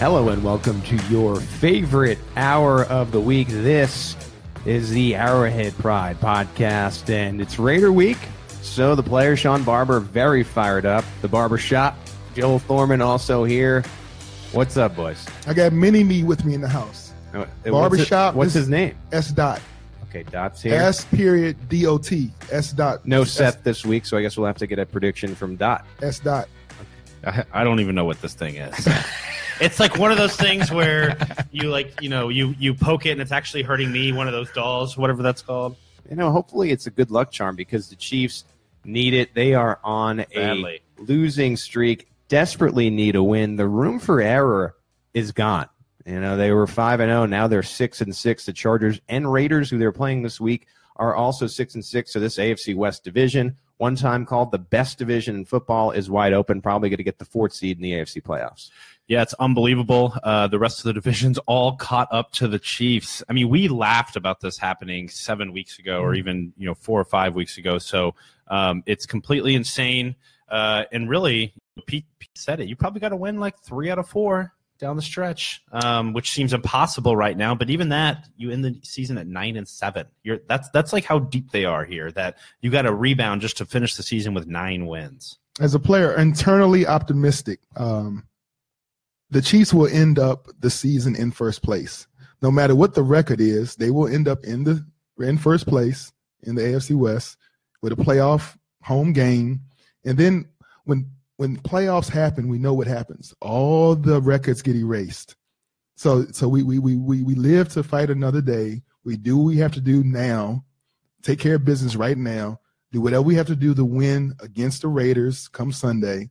Hello and welcome to your favorite hour of the week. This is the Arrowhead Pride podcast, and it's Raider week. So the player Sean Barber very fired up. The barber shop, Joel Thorman also here. What's up, boys? I got Mini Me with me in the house. Uh, Barbershop, What's, this- his name? S dot. Okay, Dot's here. S period D O T. S dot. no S, this week, so I guess we'll have to get a prediction from Dot. S dot. I, I don't even know what this thing is. it's like one of those things where you like, you know, you you poke it and it's actually hurting me. One of those dolls, whatever that's called. You know, hopefully it's a good luck charm because the Chiefs need it. They are on Badly. a losing streak, desperately need a win. The room for error is gone. You know, they were 5 and 0, now they're 6 and 6. The Chargers and Raiders who they're playing this week are also 6 and 6. So this AFC West division, one time called the best division in football is wide open, probably going to get the fourth seed in the AFC playoffs. Yeah, it's unbelievable. Uh, the rest of the divisions all caught up to the Chiefs. I mean, we laughed about this happening seven weeks ago, or even you know four or five weeks ago. So um, it's completely insane. Uh, and really, Pete, Pete said it. You probably got to win like three out of four down the stretch, um, which seems impossible right now. But even that, you end the season at nine and seven. You're that's that's like how deep they are here. That you got to rebound just to finish the season with nine wins. As a player, internally optimistic. Um, the Chiefs will end up the season in first place. No matter what the record is, they will end up in the in first place in the AFC West with a playoff home game. And then when when playoffs happen, we know what happens. All the records get erased. So so we we we we, we live to fight another day. We do what we have to do now. Take care of business right now. Do whatever we have to do to win against the Raiders come Sunday.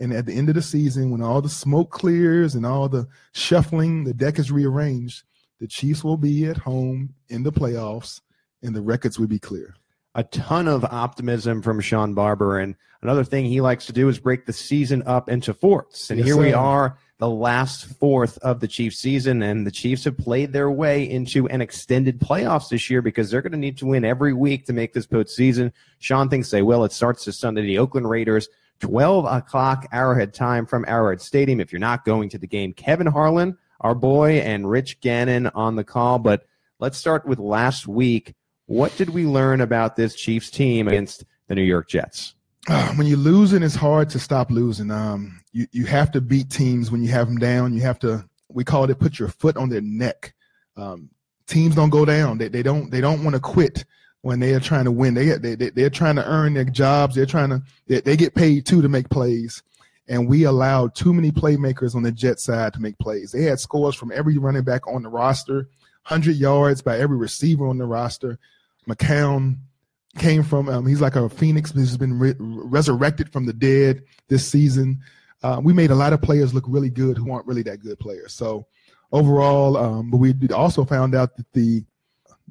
And at the end of the season, when all the smoke clears and all the shuffling, the deck is rearranged, the Chiefs will be at home in the playoffs and the records will be clear. a ton of optimism from Sean Barber. And another thing he likes to do is break the season up into fourths. And Yes, here we are, the last fourth of the Chiefs season. And the Chiefs have played their way into an extended playoffs this year because they're going to need to win every week to make this postseason. Sean thinks they will. It starts this Sunday. The Oakland Raiders, 12 o'clock Arrowhead time from Arrowhead Stadium. If you're not going to the game, Kevin Harlan, our boy, and Rich Gannon on the call. But let's start with last week. What did we learn about this Chiefs team against the New York Jets? Ah, when you're losing, it's hard to stop losing. Um, you you have to beat teams when you have them down. You have to. We call it put your foot on their neck. Um, teams don't go down. They they don't they don't want to quit when they are trying to win. They they, they they're trying to earn their jobs. They're trying to they, they get paid too to make plays. and we allowed too many playmakers on the Jet side to make plays. They had scores from every running back on the roster, 100 yards by every receiver on the roster. McCown came from, um, he's like a phoenix who's been re- resurrected from the dead this season. Uh, we made a lot of players look really good who aren't really that good players. So overall, um, but we also found out that the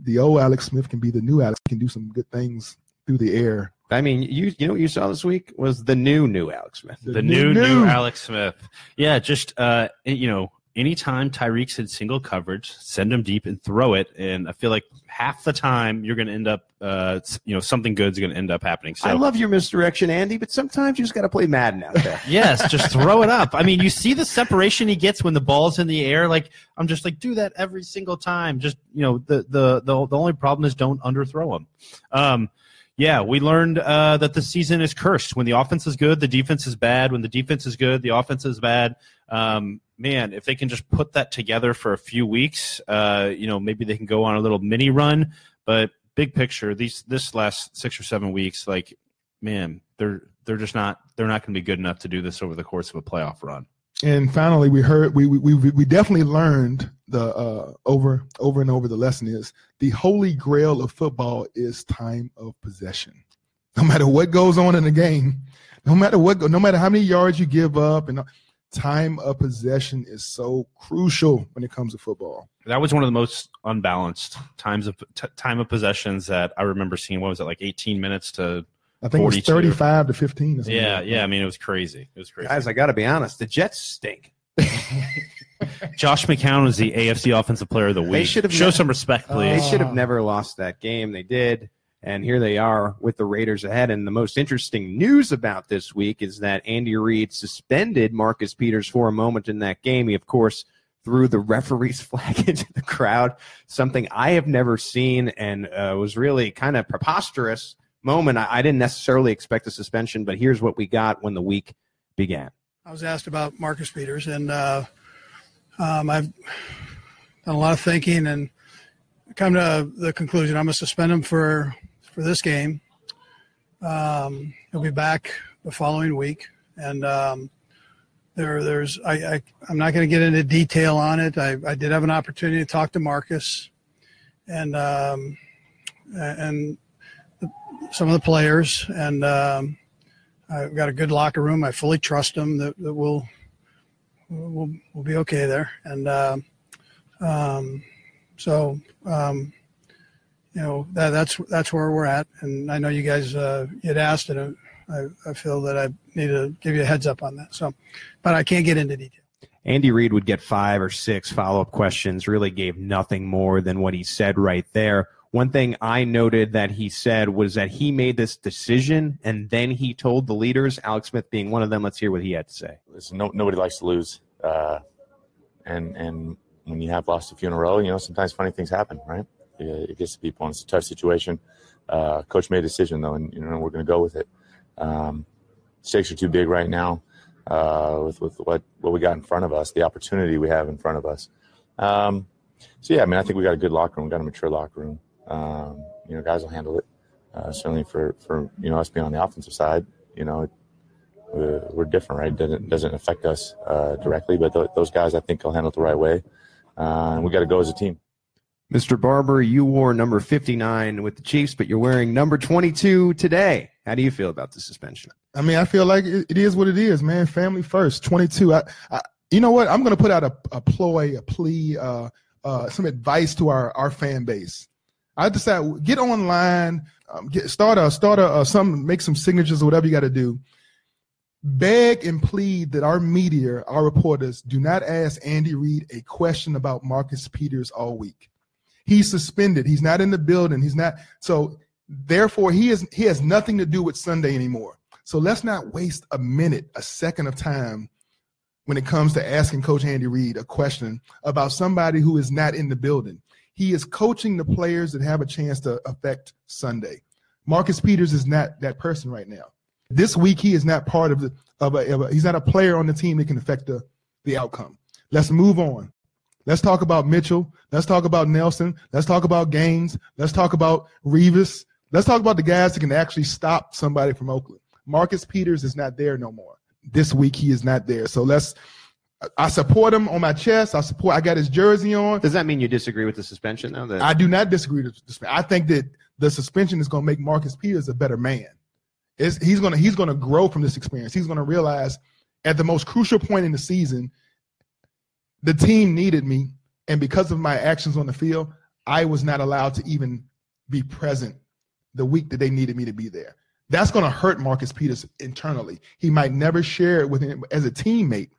the old Alex Smith can be the new Alex, can do some good things through the air. I mean, you you know what you saw this week was the new new Alex Smith. the new, new Alex Smith. Yeah, just uh, you know, anytime Tyreek's in single coverage, send him deep and throw it. And I feel like half the time you're going to end up, uh, you know, something good's going to end up happening. So I love your misdirection, Andy, but sometimes you just got to play Madden out there. yes, just throw it up. I mean, you see the separation he gets when the ball's in the air. Like I'm just like, do that every single time. Just you know, the the the, the only problem is don't underthrow him. Um, yeah, we learned uh, that the season is cursed. When the offense is good, the defense is bad. When the defense is good, the offense is bad. Um, man, if they can just put that together for a few weeks, uh, you know, maybe they can go on a little mini run. But big picture, these this last six or seven weeks, like, man, they're they're just not they're not going to be good enough to do this over the course of a playoff run. And finally, we heard we we we, definitely learned the uh, over over and over the lesson is the holy grail of football is time of possession. No matter what goes on in the game, no matter what, no matter how many yards you give up, and time of possession is so crucial when it comes to football. That was one of the most unbalanced times of t- time of possessions that I remember seeing. What was it like, eighteen minutes to I think 42. it was 35 to 15. Or Yeah, like yeah. I mean, it was crazy. It was crazy. Guys, I got to be honest. The Jets stink. Josh McCown is the AFC Offensive Player of the Week. They should have show ne- some respect, Uh, please. They should have never lost that game. They did. And here they are with the Raiders ahead. And the most interesting news about this week is that Andy Reid suspended Marcus Peters for a moment in that game. He, of course, threw the referee's flag into the crowd, something I have never seen and uh, was really kind of preposterous moment. I, I didn't necessarily expect a suspension, but here's what we got when the week began. I was asked about Marcus Peters, and uh, um, I've done a lot of thinking and come to the conclusion I'm going to suspend him for for this game. Um, he'll be back the following week, and um, there there's I, I I'm not going to get into detail on it. I, I did have an opportunity to talk to Marcus, and um, and the, some of the players, and um, I've got a good locker room. I fully trust them that, that we'll, we'll we'll be okay there. And uh, um, so um, you know that that's that's where we're at. And I know you guys uh, had asked, and I, I feel that I need to give you a heads up on that. So, but I can't get into detail. Andy Reid would get five or six follow up questions, really gave nothing more than what he said right there. One thing I noted that he said was that he made this decision and then he told the leaders, Alex Smith being one of them. Let's hear what he had to say. listen, no, nobody likes to lose. Uh, and and when you have lost a few in a row, you know, sometimes funny things happen, right? It, it gets to people, and it's a tough situation. Uh, coach made a decision, though, and, you know, we're going to go with it. Um, stakes are too big right now uh, with, with what, what we got in front of us, the opportunity we have in front of us. Um, so, yeah, I mean, I think we got a good locker room, we got a mature locker room. Um, you know, guys will handle it. Uh, certainly for, for, you know, us being on the offensive side, you know, it, we're, different, right? Doesn't doesn't affect us uh, directly, but th- those guys I think will handle it the right way, uh, and we got to go as a team. Mr. Barber, you wore number 59 with the Chiefs, but you're wearing number 22 today. How do you feel about the suspension? I mean, I feel like it, it is what it is, man. Family first. 22. I, I you know what? I'm going to put out a, a ploy, a plea, uh, uh, some advice to our, our fan base. I decided get online, um, get start a start a uh, some make some signatures or whatever you got to do. Beg and plead that our media, our reporters, do not ask Andy Reid a question about Marcus Peters all week. He's suspended. He's not in the building. He's not so. Therefore, he is he has nothing to do with Sunday anymore. So let's not waste a minute, a second of time when it comes to asking Coach Andy Reid a question about somebody who is not in the building. He is coaching the players that have a chance to affect Sunday. Marcus Peters is not that person right now. This week, he is not part of the of a, of a he's not a player on the team that can affect the the outcome. Let's move on. Let's talk about Mitchell. Let's talk about Nelson. Let's talk about Gaines. Let's talk about Revis. Let's talk about the guys that can actually stop somebody from Oakland. Marcus Peters is not there no more. this week he is not there. So let's. I support him on my chest. I support. I got his jersey on. Does that mean you disagree with the suspension though? That I do not disagree with the suspension. I think that the suspension is going to make Marcus Peters a better man. It's, he's going to he's going to grow from this experience. He's going to realize at the most crucial point in the season, the team needed me, and because of my actions on the field, I was not allowed to even be present the week that they needed me to be there. That's going to hurt Marcus Peters internally. He might never share it with him as a teammate,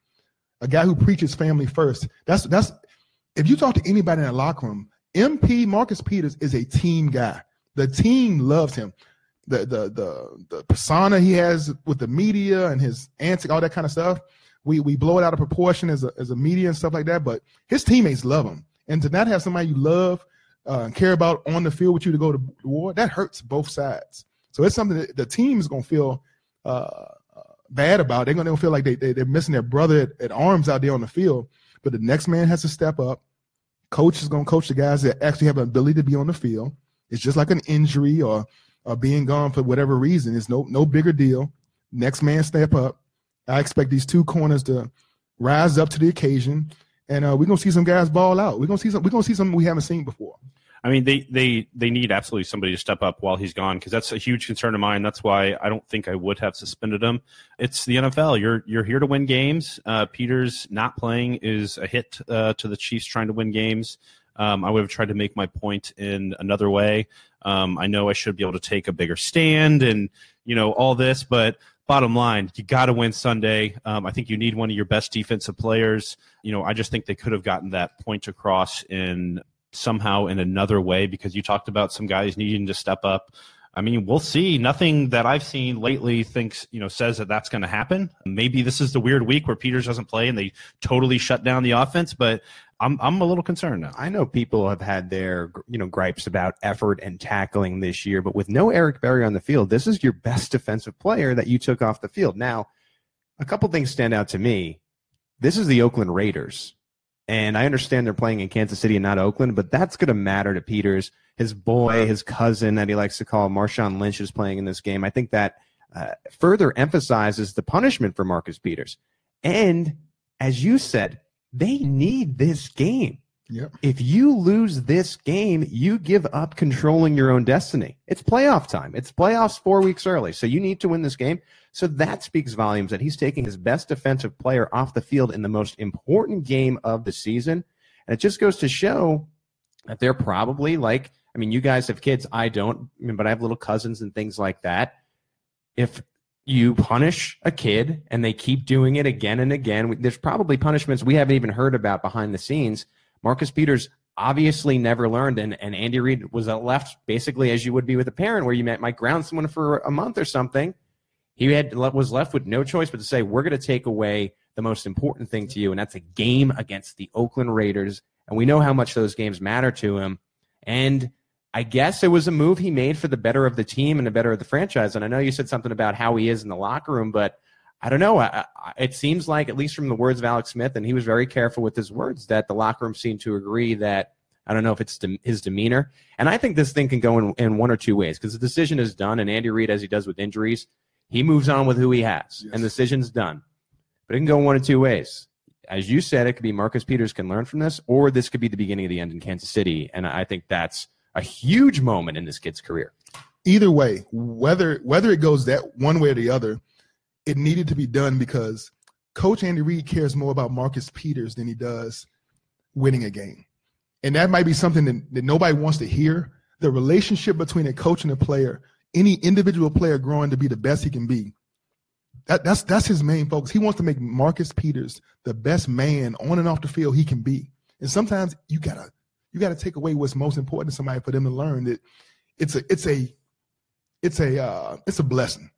a guy who preaches family first. That's that's if you talk to anybody in the locker room, MP Marcus Peters is a team guy. The team loves him. The the the the persona he has with the media and his antics, all that kind of stuff. We we blow it out of proportion as a as a media and stuff like that. But his teammates love him, and to not have somebody you love uh, and care about on the field with you to go to war, that hurts both sides. So it's something that the team is to feel uh, uh, bad about. They're to feel like they, they, they're missing their brother at, at arms out there on the field. But the next man has to step up. Coach is to coach the guys that actually have an ability to be on the field. It's just like an injury or, or being gone for whatever reason. It's no no bigger deal. Next man step up. I expect these two corners to rise up to the occasion, and uh, we're gonna see some guys ball out. We're gonna see some. We're gonna see something we haven't seen before. I mean, they they they need absolutely somebody to step up while he's gone because that's a huge concern of mine. That's why I don't think I would have suspended him. It's the NFL. You're you're here to win games. Uh, Peters not playing is a hit uh, to the Chiefs trying to win games. Um, I would have tried to make my point in another way. Um, I know I should be able to take a bigger stand and you know all this, but bottom line, you got to win Sunday. Um, I think you need one of your best defensive players. You know, I just think they could have gotten that point across in somehow in another way because you talked about some guys needing to step up. I mean, we'll see. Nothing that I've seen lately thinks, you know, says that that's going to happen. Maybe this is the weird week where Peters doesn't play and they totally shut down the offense, but I'm I'm a little concerned now. I know people have had their you know gripes about effort and tackling this year, but with no Eric Berry on the field, this is your best defensive player that you took off the field. Now, a couple things stand out to me. This is the Oakland Raiders. And I understand they're playing in Kansas City and not Oakland, but that's going to matter to Peters. His boy, his cousin that he likes to call Marshawn Lynch is playing in this game. I think that uh, further emphasizes the punishment for Marcus Peters. And as you said, they need this game. Yep. If you lose this game, you give up controlling your own destiny. It's playoff time. It's playoffs four weeks early. So you need to win this game. So that speaks volumes that he's taking his best defensive player off the field in the most important game of the season. And it just goes to show that they're probably like, I mean, you guys have kids. I don't, but I have little cousins and things like that. If you punish a kid and they keep doing it again and again, there's probably punishments we haven't even heard about behind the scenes Marcus Peters obviously never learned, and, and Andy Reid was left basically as you would be with a parent, where you might, ground someone for a month or something. He had was left with no choice but to say, "We're going to take away the most important thing to you, and that's a game against the Oakland Raiders." And we know how much those games matter to him. And I guess it was a move he made for the better of the team and the better of the franchise. And I know you said something about how he is in the locker room, but I don't know. I, I, it seems like, at least from the words of Alex Smith, and he was very careful with his words, that the locker room seemed to agree that I don't know if it's de- his demeanor. And I think this thing can go in, in one or two ways because the decision is done. And Andy Reid, as he does with injuries, he moves on with who he has, Yes. and the decision's done. But it can go one or two ways. As you said, it could be Marcus Peters can learn from this, or this could be the beginning of the end in Kansas City. And I think that's a huge moment in this kid's career. Either way, whether whether it goes that one way or the other, it needed to be done because Coach Andy Reid cares more about Marcus Peters than he does winning a game. And that might be something that, that nobody wants to hear. The relationship between a coach and a player, any individual player growing to be the best he can be, that, that's that's his main focus. He wants to make Marcus Peters the best man on and off the field he can be. And sometimes you gotta you gotta take away what's most important to somebody for them to learn that it's a it's a it's a uh, it's a blessing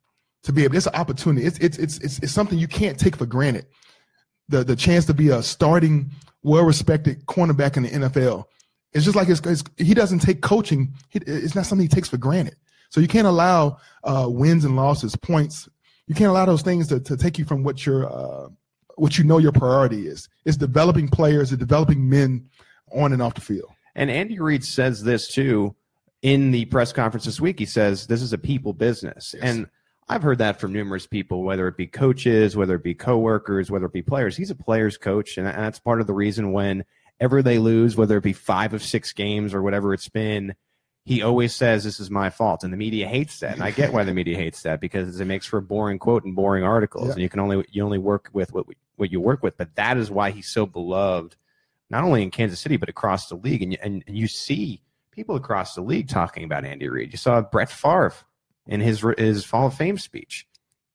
to be able. It's an opportunity. It's it's it's it's, it's something you can't take for granted. The the chance to be a starting, well respected cornerback in the NFL. It's just like it's, it's, he doesn't take coaching. He, it's not something he takes for granted. So you can't allow uh, wins and losses, points. You can't allow those things to, to take you from what your uh, what you know your priority is. It's developing players, it's developing men on and off the field. And Andy Reid says this too in the press conference this week. He says this is a people business, Yes. and I've heard that from numerous people, whether it be coaches, whether it be coworkers, whether it be players. He's a player's coach, and that's part of the reason whenever they lose, whether it be five of six games or whatever it's been, he always says this is my fault, and the media hates that. And I get why the media hates that because it makes for a boring quote and boring articles, Yeah. and you can only you only work with what what you work with. But that is why he's so beloved, not only in Kansas City but across the league. And you, and, and you see people across the league talking about Andy Reid. You saw Brett Favre in his his Hall of Fame speech,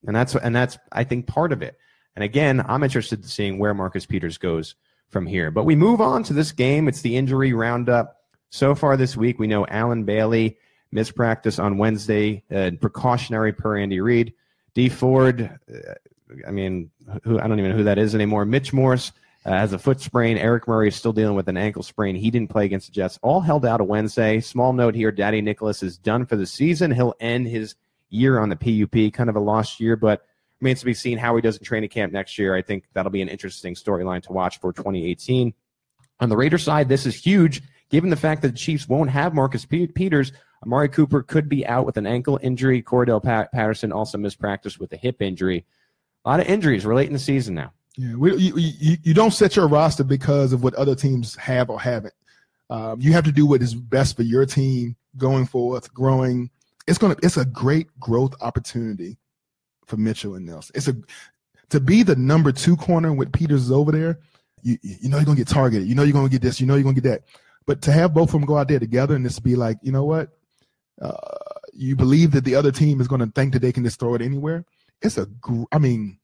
and that's and that's I think part of it. And again, I'm interested in seeing where Marcus Peters goes from here. But we move on to this game. It's the injury roundup. So far this week, we know Allen Bailey missed practice on Wednesday, uh, precautionary per Andy Reid. Dee Ford, uh, I mean, who I don't even know who that is anymore. Mitch Morse uh, has a foot sprain. Eric Murray is still dealing with an ankle sprain. He didn't play against the Jets. All held out a Wednesday. Small note here: Dadi Nicolas is done for the season. He'll end his year on the PUP. Kind of a lost year, but remains to be seen how he does in training camp next year. I think that'll be an interesting storyline to watch for 2018. On the Raiders side, this is huge, given the fact that the Chiefs won't have Marcus Pe- Peters. Amari Cooper could be out with an ankle injury. Cordarrelle Pat- Patterson also missed practice with a hip injury. A lot of injuries. Late in the season now. Yeah, we, you, you, you don't set your roster because of what other teams have or haven't. Um, you have to do what is best for your team going forth, growing. It's gonna. It's a great growth opportunity for Mitchell and Nelson. It's a to be the number two corner with Peters over there. You you know you're gonna get targeted. You know you're gonna get this. You know you're gonna get that. But to have both of them go out there together and just be like, you know what, uh, you believe that the other team is gonna think that they can just throw it anywhere. It's a. gr- I mean,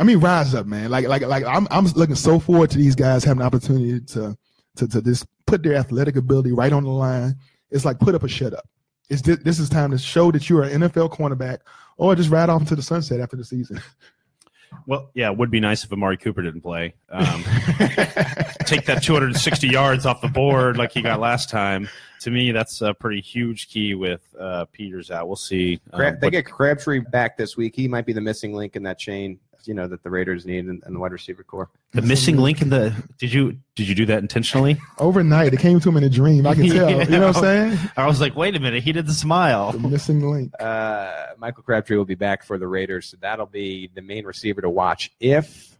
I mean, rise up, man. Like, like, like, I'm, I'm looking so forward to these guys having the opportunity to, to, to just put their athletic ability right on the line. It's like put up or shut up. It's thi- this is time to show that you're an NFL cornerback, or just ride off into the sunset after the season. Well, yeah, it would be nice if Amari Cooper didn't play. Um, take that 260 yards off the board like he got last time. To me, that's a pretty huge key with uh, Peters out. We'll see. um, Crab, they what- get Crabtree back this week. He might be the missing link in that chain, you know, that the Raiders need in, in the wide receiver core. the missing link in the. Did you did you do that intentionally? Overnight, it came to him in a dream. I can tell. You know what I'm saying? I was like, wait a minute, he did the smile. The missing link. Uh, Michael Crabtree will be back for the Raiders, so that'll be the main receiver to watch if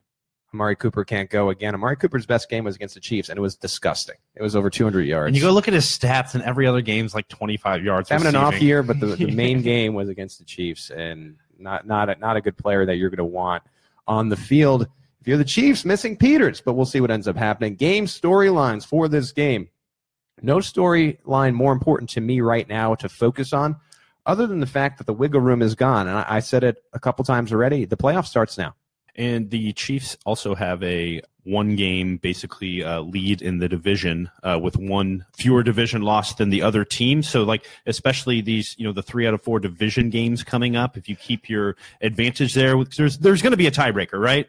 Amari Cooper can't go again. Amari Cooper's best game was against the Chiefs, and it was disgusting. It was over 200 yards. And you go look at his stats, and every other game's like 25 yards. having an off year, but the, the main game was against the Chiefs, and not not a, not a good player that you're going to want on the field. If you're the Chiefs, missing Peters, but we'll see what ends up happening. Game storylines for this game. No storyline more important to me right now to focus on, other than the fact that the wiggle room is gone. And I, I said it a couple times already. The playoff starts now. And the Chiefs also have a one game basically uh, lead in the division uh, with one fewer division loss than the other team. So, like, especially these, you know, the three out of four division games coming up, if you keep your advantage there, there's, there's going to be a tiebreaker, right?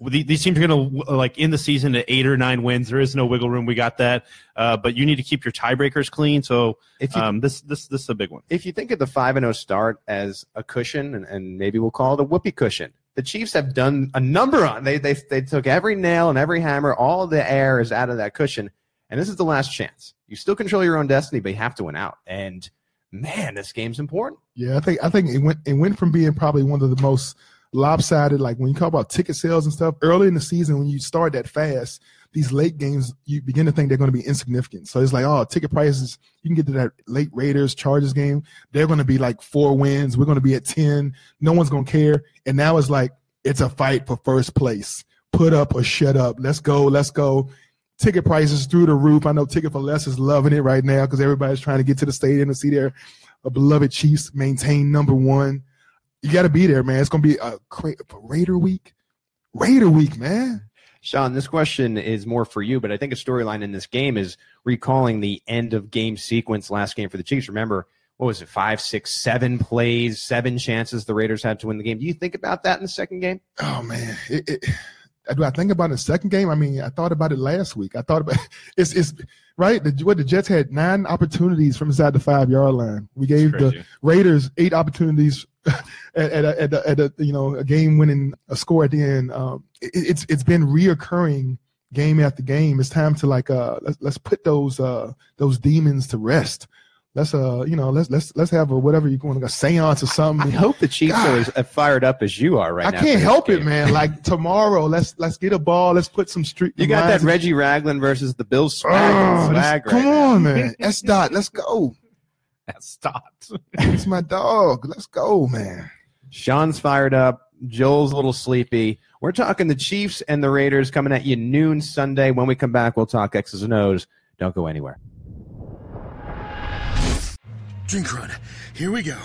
These teams are going to, like, in the season at eight or nine wins. There is no wiggle room. We got that. Uh, but you need to keep your tiebreakers clean. So, If you um, this, this, this is a big one. if you think of the 5 and 0 start as a cushion and, and maybe we'll call it a whoopee cushion the chiefs have done a number on they, they they took every nail and every hammer all the air is out of that cushion and this is the last chance. You still control your own destiny but you have to win out and man this game's important. Yeah, I think I think it went it went from being probably one of the most lopsided, like when you talk about ticket sales and stuff, early in the season when you start that fast, these late games you begin to think they're going to be insignificant. So it's like, oh, ticket prices, you can get to that late Raiders Chargers game, they're going to be like four wins, we're going to be at ten, no one's going to care, and now it's like it's a fight for first place. Put up or shut up. Let's go. Let's go. Ticket prices through the roof. I know Ticket for Less is loving it right now because everybody's trying to get to the stadium to see their a beloved Chiefs maintain number one. You got to be there, man. It's going to be a great Raider week. Raider week, man. Sean this question is more for you but i think a storyline in this game is recalling the end of game sequence last game for the chiefs remember what was it five six seven plays seven chances the raiders had to win the game do you think about that in the second game Oh man, it, it, do I think about it in the second game? I mean, I thought about it last week. I thought about it's it's right. The, what the Jets had nine opportunities from inside the five yard line. We gave the Raiders eight opportunities at, at, a, at, a, at a you know a game winning a score at the end. Um, it, it's it's been reoccurring game after game. It's time to like uh let's let's put those uh those demons to rest. let's uh you know let's let's let's have a whatever you want to go seance or I hope the Chiefs God. are as uh, fired up as you are right I now. for can't help it, man. Like tomorrow, let's let's get a ball. Let's put some street. You got that Reggie Ragland versus the Bills swag, Oh, swag right come now. on, man. S dot, let's go. That stopped. It's my dog. Let's go, man. Sean's fired up. Joel's a little sleepy. We're talking the Chiefs and the Raiders coming at you noon Sunday. When we come back, we'll talk X's and O's. Don't go anywhere. Drink run. Here we go.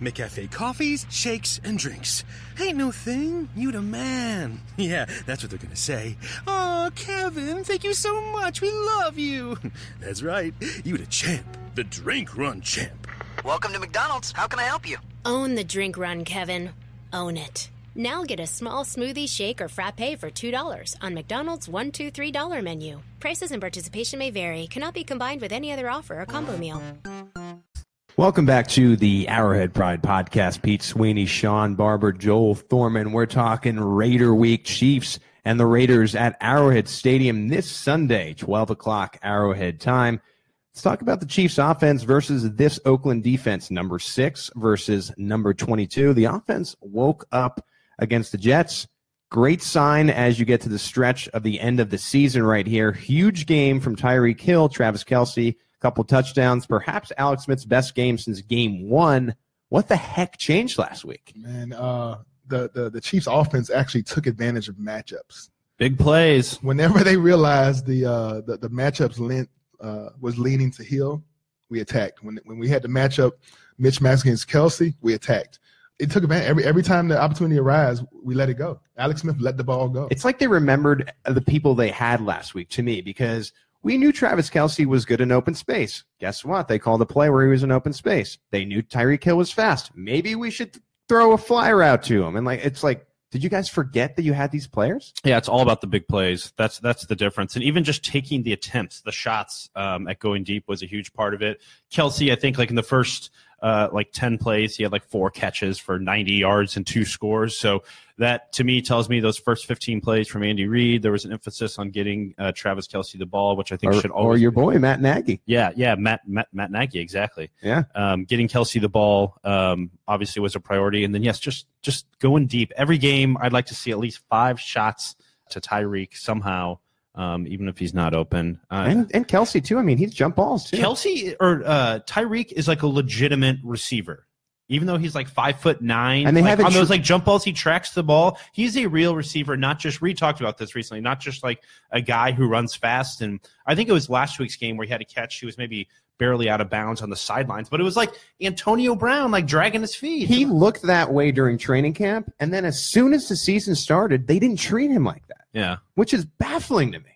McCafe coffees, shakes, and drinks. Ain't no thing. You the man. Yeah, that's what they're gonna say. Oh, Kevin, thank you so much. We love you. That's right. You the champ. The drink run champ. Welcome to McDonald's. How can I help you? Own the drink run, Kevin. Own it. Now get a small smoothie, shake, or frappe for $2 on McDonald's $1, $2, $3 menu. Prices and participation may vary, cannot be combined with any other offer or combo meal. Welcome back to the Arrowhead Pride podcast. Pete Sweeney, Sean Barber, Joel Thorman. We're talking Raider Week Chiefs and the Raiders at Arrowhead Stadium this Sunday, 12 o'clock Arrowhead time. Let's talk about the Chiefs offense versus this Oakland defense, number six versus number 22. The offense woke up against the Jets. Great sign as you get to the stretch of the end of the season right here. Huge game from Tyreek Hill, Travis Kelce, couple touchdowns, perhaps Alex Smith's best game since game one. What the heck changed last week? Man, uh, the, the the Chiefs offense actually took advantage of matchups. Big plays. Whenever they realized the uh, the, the matchups lent, uh, was leaning to Hill, we attacked. When when we had the matchup, Mitch Max against Kelce, we attacked. It took advantage every every time the opportunity arose, we let it go. Alex Smith let the ball go. It's like they remembered the people they had last week to me because we knew Travis Kelce was good in open space. Guess what? They called a play where he was in open space. They knew Tyreek Hill was fast. Maybe we should throw a flyer out to him. And like, it's like, did you guys forget that you had these players? Yeah, it's all about the big plays. That's that's the difference. And even just taking the attempts, the shots um, at going deep was a huge part of it. Kelce, I think, like in the first uh, like ten plays, he had like four catches for ninety yards and two scores. So that to me tells me those first fifteen plays from Andy Reid, there was an emphasis on getting uh, Travis Kelce the ball, which I think Or, should or your boy, Matt Nagy. yeah, yeah, Matt Matt, Matt Nagy, exactly. Yeah. Um, getting Kelce the ball um, obviously was a priority, and then yes, just just going deep. Every game, I'd like to see at least five shots to Tyreek somehow, um, even if he's not open. Uh, And, and Kelce, too. I mean, he's jump balls, too. Kelce or uh, Tyreek is like a legitimate receiver. Even though he's like five foot nine, And they like, haven't on those like jump balls, he tracks the ball. He's a real receiver, not just. We talked about this recently, not just like a guy who runs fast. And I think it was last week's game where he had a catch. He was maybe barely out of bounds on the sidelines, but it was like Antonio Brown, like dragging his feet. he looked that way during training camp. And then as soon as the season started, they didn't treat him like that. Yeah, which is baffling to me.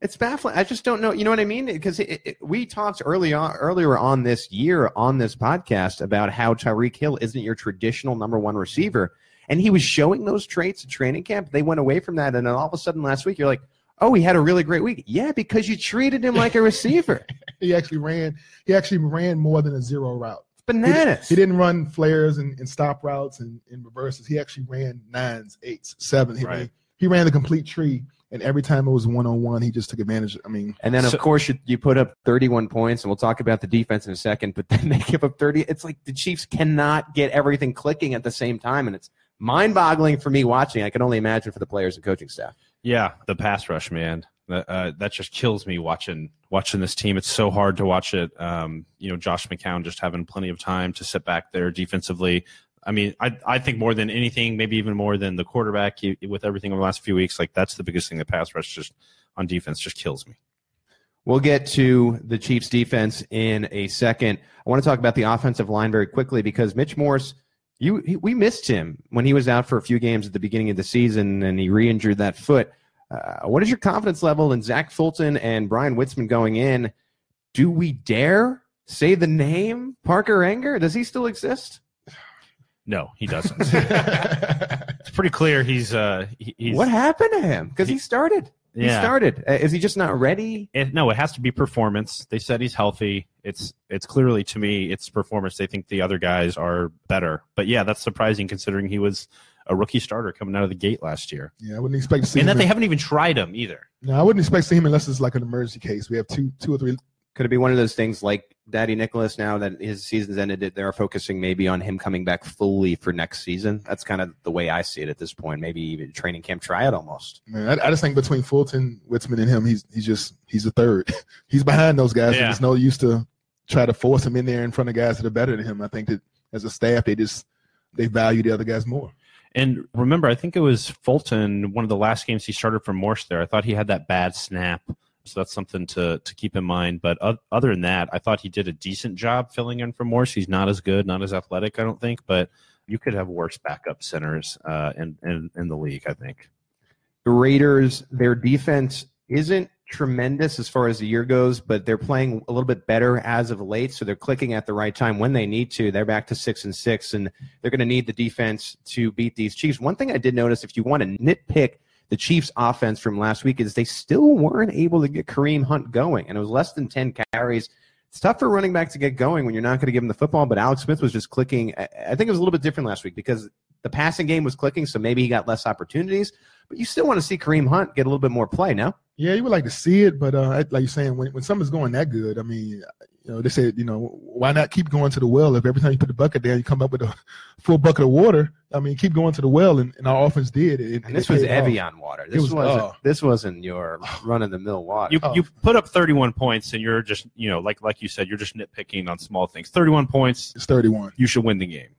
It's baffling. I just don't know. You know what I mean? Because it, it, we talked early on, earlier on this year on this podcast about how Tyreek Hill isn't your traditional number one receiver, and he was showing those traits at training camp. They went away from that, and then all of a sudden last week you're like, "Oh, he had a really great week." Yeah, because you treated him like a receiver. he actually ran. He actually ran more than a zero route. It's bananas. He didn't run flares and, and stop routes and, and reverses. He actually ran nines, eights, seven. He, Right. ran, he ran the complete tree, and every time it was one on one, he just took advantage. I mean, And then, of So- course, you, you put up 31 points, and we'll talk about the defense in a second. But then they give up 30. It's like the Chiefs cannot get everything clicking at the same time, and it's mind-boggling for me watching. I can only imagine for the players and coaching staff. yeah, the pass rush, man. That uh, that just kills me watching watching this team. It's so hard to watch it. Um, you know, Josh McCown just having plenty of time to sit back there defensively. I mean, I I think more than anything, maybe even more than the quarterback with everything over the last few weeks. Like that's the biggest thing. The pass rush just on defense just kills me. We'll get to the Chiefs defense in a second. I want to talk about the offensive line very quickly because Mitch Morse, you he, we missed him when he was out for a few games at the beginning of the season and he re-injured that foot. Uh, what is your confidence level in Zach Fulton and Bryan Witzmann going in? Do we dare say the name Parker Ehinger? Does he still exist? No, he doesn't. it's pretty clear he's uh he- he's what happened to him? Because he started. He started. Uh, is he just not ready? It, no, it has to be performance. They said he's healthy. It's it's clearly to me it's performance. They think the other guys are better. But yeah, that's surprising considering he was a rookie starter coming out of the gate last year, yeah, I wouldn't expect to see and him. that they haven't even tried him either. no, I wouldn't expect to see him unless it's like an emergency case. We have two, two or three. Could it be one of those things like Dadi Nicolas, now that his season's ended, they're focusing maybe on him coming back fully for next season. That's kind of the way I see it at this point. Maybe even training camp tryout almost. Man, I, I just think between Fulton, Witzmann, and him, he's he's just he's a third. he's behind those guys. Yeah. There's no use to try to force him in there in front of guys that are better than him. I think that as a staff, they just they value the other guys more. And remember, I think it was Fulton, one of the last games he started for Morse there. I thought he had that bad snap. So that's something to, to keep in mind. But other than that, I thought he did a decent job filling in for Morse. He's not as good, not as athletic, I don't think. But you could have worse backup centers uh, in, in, in the league, I think. The Raiders, their defense isn't tremendous as far as the year goes, but they're playing a little bit better as of late. So they're clicking at the right time when they need to. They're back to six and six, and they're going to need the defense to beat these Chiefs. One thing I did notice, if you want to nitpick the Chiefs' offense from last week, is they still weren't able to get Kareem Hunt going, and it was less than ten carries. It's tough for running back to get going when you're not going to give him the football. But Alex Smith was just clicking. I I think it was a little bit different last week because the passing game was clicking, so maybe he got less opportunities. But you still want to see Kareem Hunt get a little bit more play, no? Yeah, you would like to see it, but uh, like you're saying, when when something's going that good, I mean, you know, they said, you know, why not keep going to the well? If every time you put the bucket down, you come up with a full bucket of water. I mean, keep going to the well, and, and our offense did. It, And this it was paid off. Evian water. This was- was, not oh. Uh, this wasn't your run of the mill water. You, Oh. you put up 31 points, and you're just, you know, like like you said, you're just nitpicking on small things. 31 points, It's 31. you should win the game.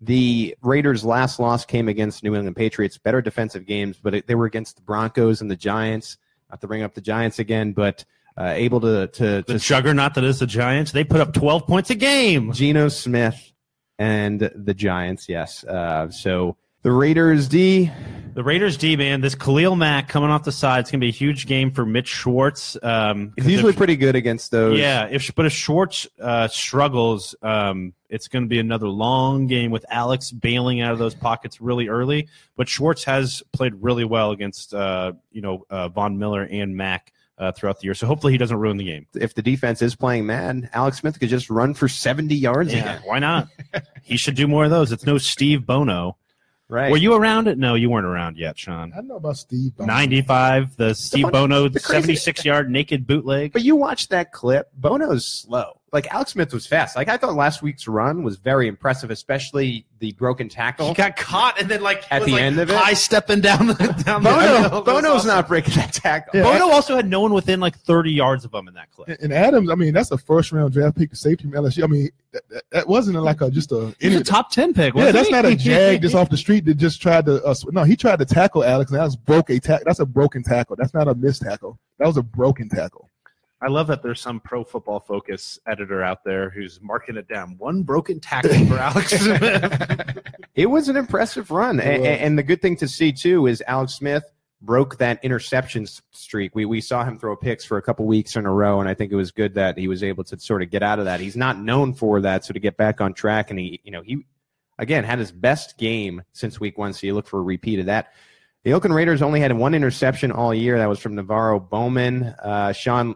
The Raiders' last loss came against New England Patriots. Better defensive games, but it, they were against the Broncos and the Giants. Not to bring up the Giants again, but uh, able to to, The to juggernaut that is the Giants, they put up 12 points a game. Geno Smith and the Giants. Yes. Uh, so the Raiders D. The Raiders D man, this Khalil Mack coming off the side, it's gonna be a huge game for Mitch Schwartz. Um, He's usually if- pretty good against those. yeah. If but if Schwartz uh, struggles, um, it's gonna be another long game with Alex bailing out of those pockets really early. But Schwartz has played really well against uh, you know uh, Von Miller and Mack uh, throughout the year, so hopefully he doesn't ruin the game. If the defense is playing mad, Alex Smith could just run for 70 yards again. why not? he should do more of those. It's no Steve Bono. Right. Were you around it? No, you weren't around yet, Sean. I don't know about Steve. Bono. 95, the Steve funny- Bono the crazy- 76 yard naked bootleg. But you watch that clip, Bono's slow. Like Alex Smith was fast. Like I thought last week's run was very impressive, especially the broken tackle. He got caught and then like At was, the like, end of it? high stepping down the down the Bono, field. Bono's was awesome. not breaking that tackle. Yeah. Bono also had no one within like 30 yards of him in that clip. And- And Adams, I mean, that's a first round draft pick safety from LSU. I mean, that, that, that wasn't like a just a. He was a top 10 pick. yeah, wasn't that's he? not a jag just off the street that just tried to. Uh, sw- no, he tried to tackle Alex, and Alex broke a tackle. That's a broken tackle. That's not a missed tackle. That was a broken tackle. I love that there's some pro football focus editor out there who's marking it down. One broken tackle for Alex Smith. It was an impressive run. And, and the good thing to see, too, is Alex Smith broke that interception streak. We, we saw him throw picks for a couple weeks in a row, and I think it was good that he was able to sort of get out of that. He's not known for that, so to get back on track, and he, you know, he, again, had his best game since week one, so you look for a repeat of that. The Oakland Raiders only had one interception all year. That was from NaVorro Bowman. Uh, Sean,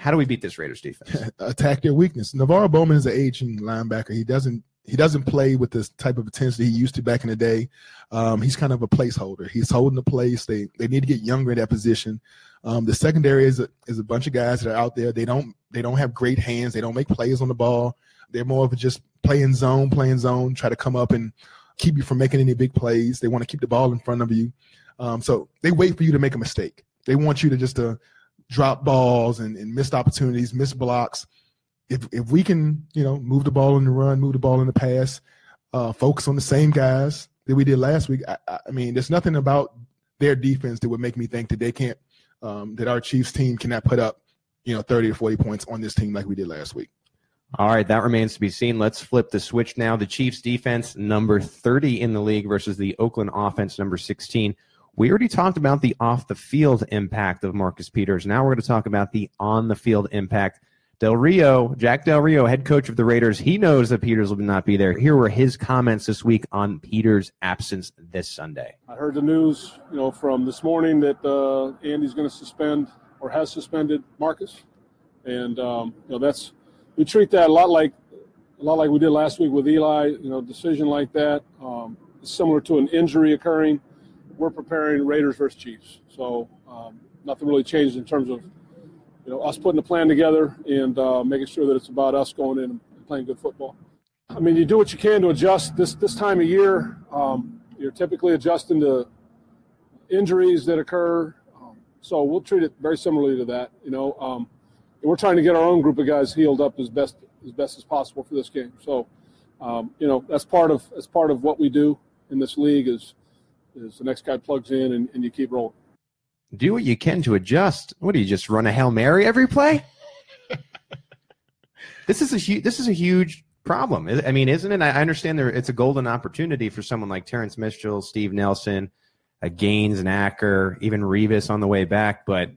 how do we beat this Raiders defense? attack their weakness. NaVorro Bowman is an aging linebacker. He doesn't he doesn't play with this type of intensity he used to back in the day. Um, he's kind of a placeholder. He's holding the place. They they need to get younger in that position. Um, the secondary is a, is a bunch of guys that are out there. They don't they don't have great hands. They don't make plays on the ball. They're more of just playing zone, playing zone, try to come up and keep you from making any big plays. They want to keep the ball in front of you. Um, so they wait for you to make a mistake. They want you to just to drop balls and, and missed opportunities, missed blocks. If if we can, you know, move the ball in the run, move the ball in the pass, uh, focus on the same guys that we did last week. I, I mean, there's nothing about their defense that would make me think that they can't, um, that our Chiefs team cannot put up, you know, 30 or 40 points on this team like we did last week. All right, that remains to be seen. Let's flip the switch now. The Chiefs defense, number 30 in the league versus the Oakland offense, number 16. We already talked about the off the field impact of Marcus Peters. Now we're going to talk about the on the field impact. Del Rio, Jack Del Rio, head coach of the Raiders, he knows that Peters will not be there. Here were his comments this week on Peters' absence this Sunday. I heard the news, you know, from this morning that uh, Andy's going to suspend or has suspended Marcus, and um, you know that's we treat that a lot like a lot like we did last week with Eli. You know, decision like that, um, similar to an injury occurring. We're preparing Raiders versus Chiefs, so um, nothing really changed in terms of you know us putting a plan together and uh, making sure that it's about us going in and playing good football. I mean, you do what you can to adjust this this time of year. Um, you're typically adjusting to injuries that occur, um, so we'll treat it very similarly to that. You know, um, we're trying to get our own group of guys healed up as best as best as possible for this game. So, um, you know, that's part of that's part of what we do in this league is is the next guy plugs in and, and you keep rolling. Do what you can to adjust. What do you just run a hail mary every play? this is a huge. This is a huge problem. I I mean, isn't it? I I understand there. It's a golden opportunity for someone like Terrance Mitchell, Steve Nelson, uh, Gaines and Acker, even Revis on the way back. But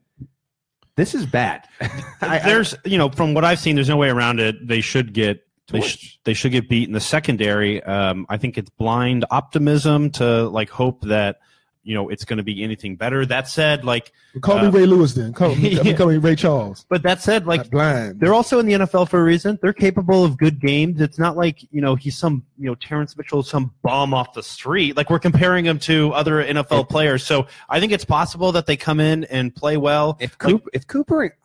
this is bad. there's you know from what I've seen, there's no way around it. They should get they, sh- they should get beat in the secondary. Um, I think it's blind optimism to like hope that you know it's going to be anything better. That said, like Call me uh, Ray Lewis then. Call me, I mean, call me Ray Charles. But that said, like blind. they're also in the NFL for a reason. They're capable of good games. It's not like you know he's some you know Terrance Mitchell, some bum off the street. Like we're comparing him to other NFL players. So I think it's possible that they come in and play well. If Cooper, if Cooper,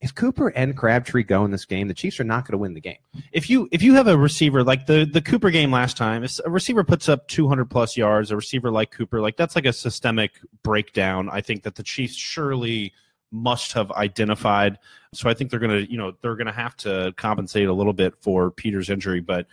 if Cooper and Crabtree go in this game, the Chiefs are not going to win the game. if you if you have a receiver like the the Cooper game last time, if a receiver puts up 200 plus yards, a receiver like Cooper, like that's like a systemic breakdown. I think that the Chiefs surely must have identified. So I think they're gonna you know they're gonna have to compensate a little bit for Peter's injury, but.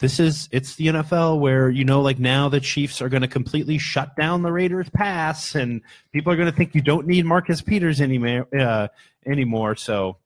This is it's the NFL where you know like now the Chiefs are going to completely shut down the Raiders pass and people are going to think you don't need Marcus Peters anymore uh, anymore so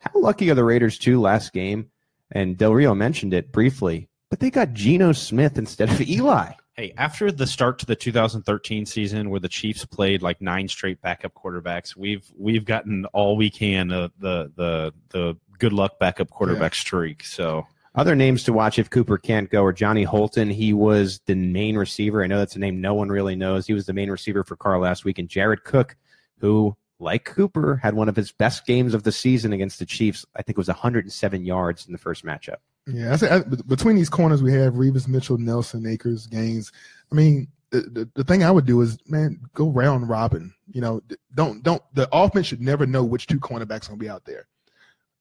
How lucky are the Raiders too last game? And Del Rio mentioned it briefly, but they got Geno Smith instead of Eli. Hey, after the start to the 2013 season, where the Chiefs played like nine straight backup quarterbacks, we've we've gotten all we can of the the the good luck backup quarterback streak. So Other names to watch if Cooper can't go are Johnny Holton. He was the main receiver. I know that's a name no one really knows. He was the main receiver for Carr last week. And Jared Cook, who, like Cooper, had one of his best games of the season against the Chiefs. I think it was 107 yards in the first matchup. Yeah, I I, between these corners we have Revis, Mitchell, Nelson, Akers, Gaines. I mean, the, the, the thing I would do is, man, go round robin. You know, don't don't the offense should never know which two cornerbacks gonna be out there.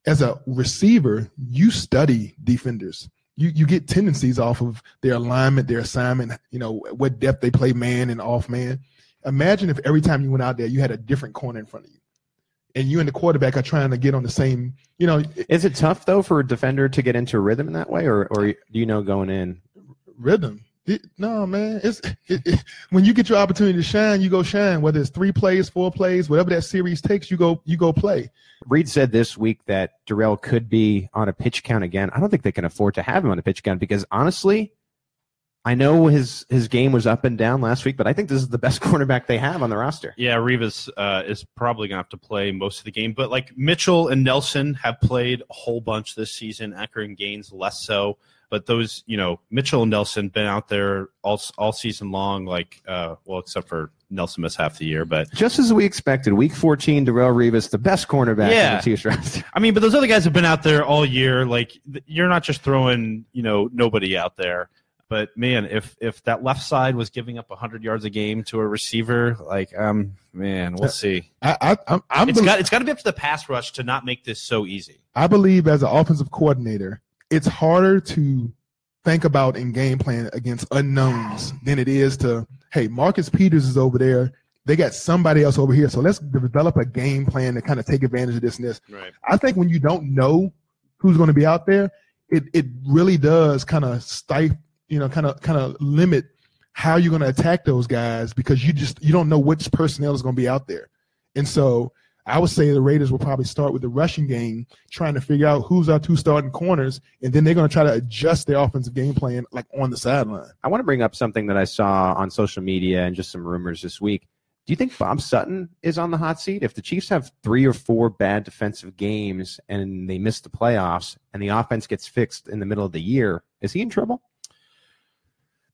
As a receiver, you study defenders. You you get tendencies off of their alignment, their assignment. You know what depth they play man and off man. Imagine if every time you went out there, you had a different corner in front of you, and you and the quarterback are trying to get on the same. You know, Is it tough, though, for a defender to get into rhythm in that way? Or, or do you know going in? rhythm. It, no, man. It's it, it, when you get your opportunity to shine, you go shine. Whether it's three plays, four plays, whatever that series takes, you go you go play. Reid said this week that Darrelle could be on a pitch count again. I don't think they can afford to have him on a pitch count because honestly, I know his his game was up and down last week, but I think this is the best cornerback they have on the roster. yeah, Revis uh, is probably gonna have to play most of the game. But like Mitchell and Nelson have played a whole bunch this season. Acker and Gaines less so. But those, you know, Mitchell and Nelson been out there all all season long. Like, uh, well, except for Nelson missed half the year, but Just as we expected, Week 14, Darrelle Revis, the best cornerback Yeah. on the Chiefs roster. I mean, but those other guys have been out there all year. Like you're not just throwing, you know, nobody out there. But man, if if that left side was giving up 100 yards a game to a receiver, like um, man, we'll see. I I I'm, I'm It's bel- got it's got to be up to the pass rush to not make this so easy. I believe as an offensive coordinator, it's harder to think about in game plan against unknowns than it is to hey, Marcus Peters is over there. They got somebody else over here, so let's develop a game plan to kind of take advantage of this and this. Right. I think when you don't know who's going to be out there, it it really does kind of stifle, you know, kind of kind of limit how you're going to attack those guys because you just you don't know which personnel is going to be out there. And so I would say the Raiders will probably start with the rushing game, trying to figure out who's our two starting corners, and then they're going to try to adjust their offensive game plan like on the sideline. I want to bring up something that I saw on social media and just some rumors this week. Do you think Bob Sutton is on the hot seat? If the Chiefs have three or four bad defensive games and they miss the playoffs and the offense gets fixed in the middle of the year, is he in trouble?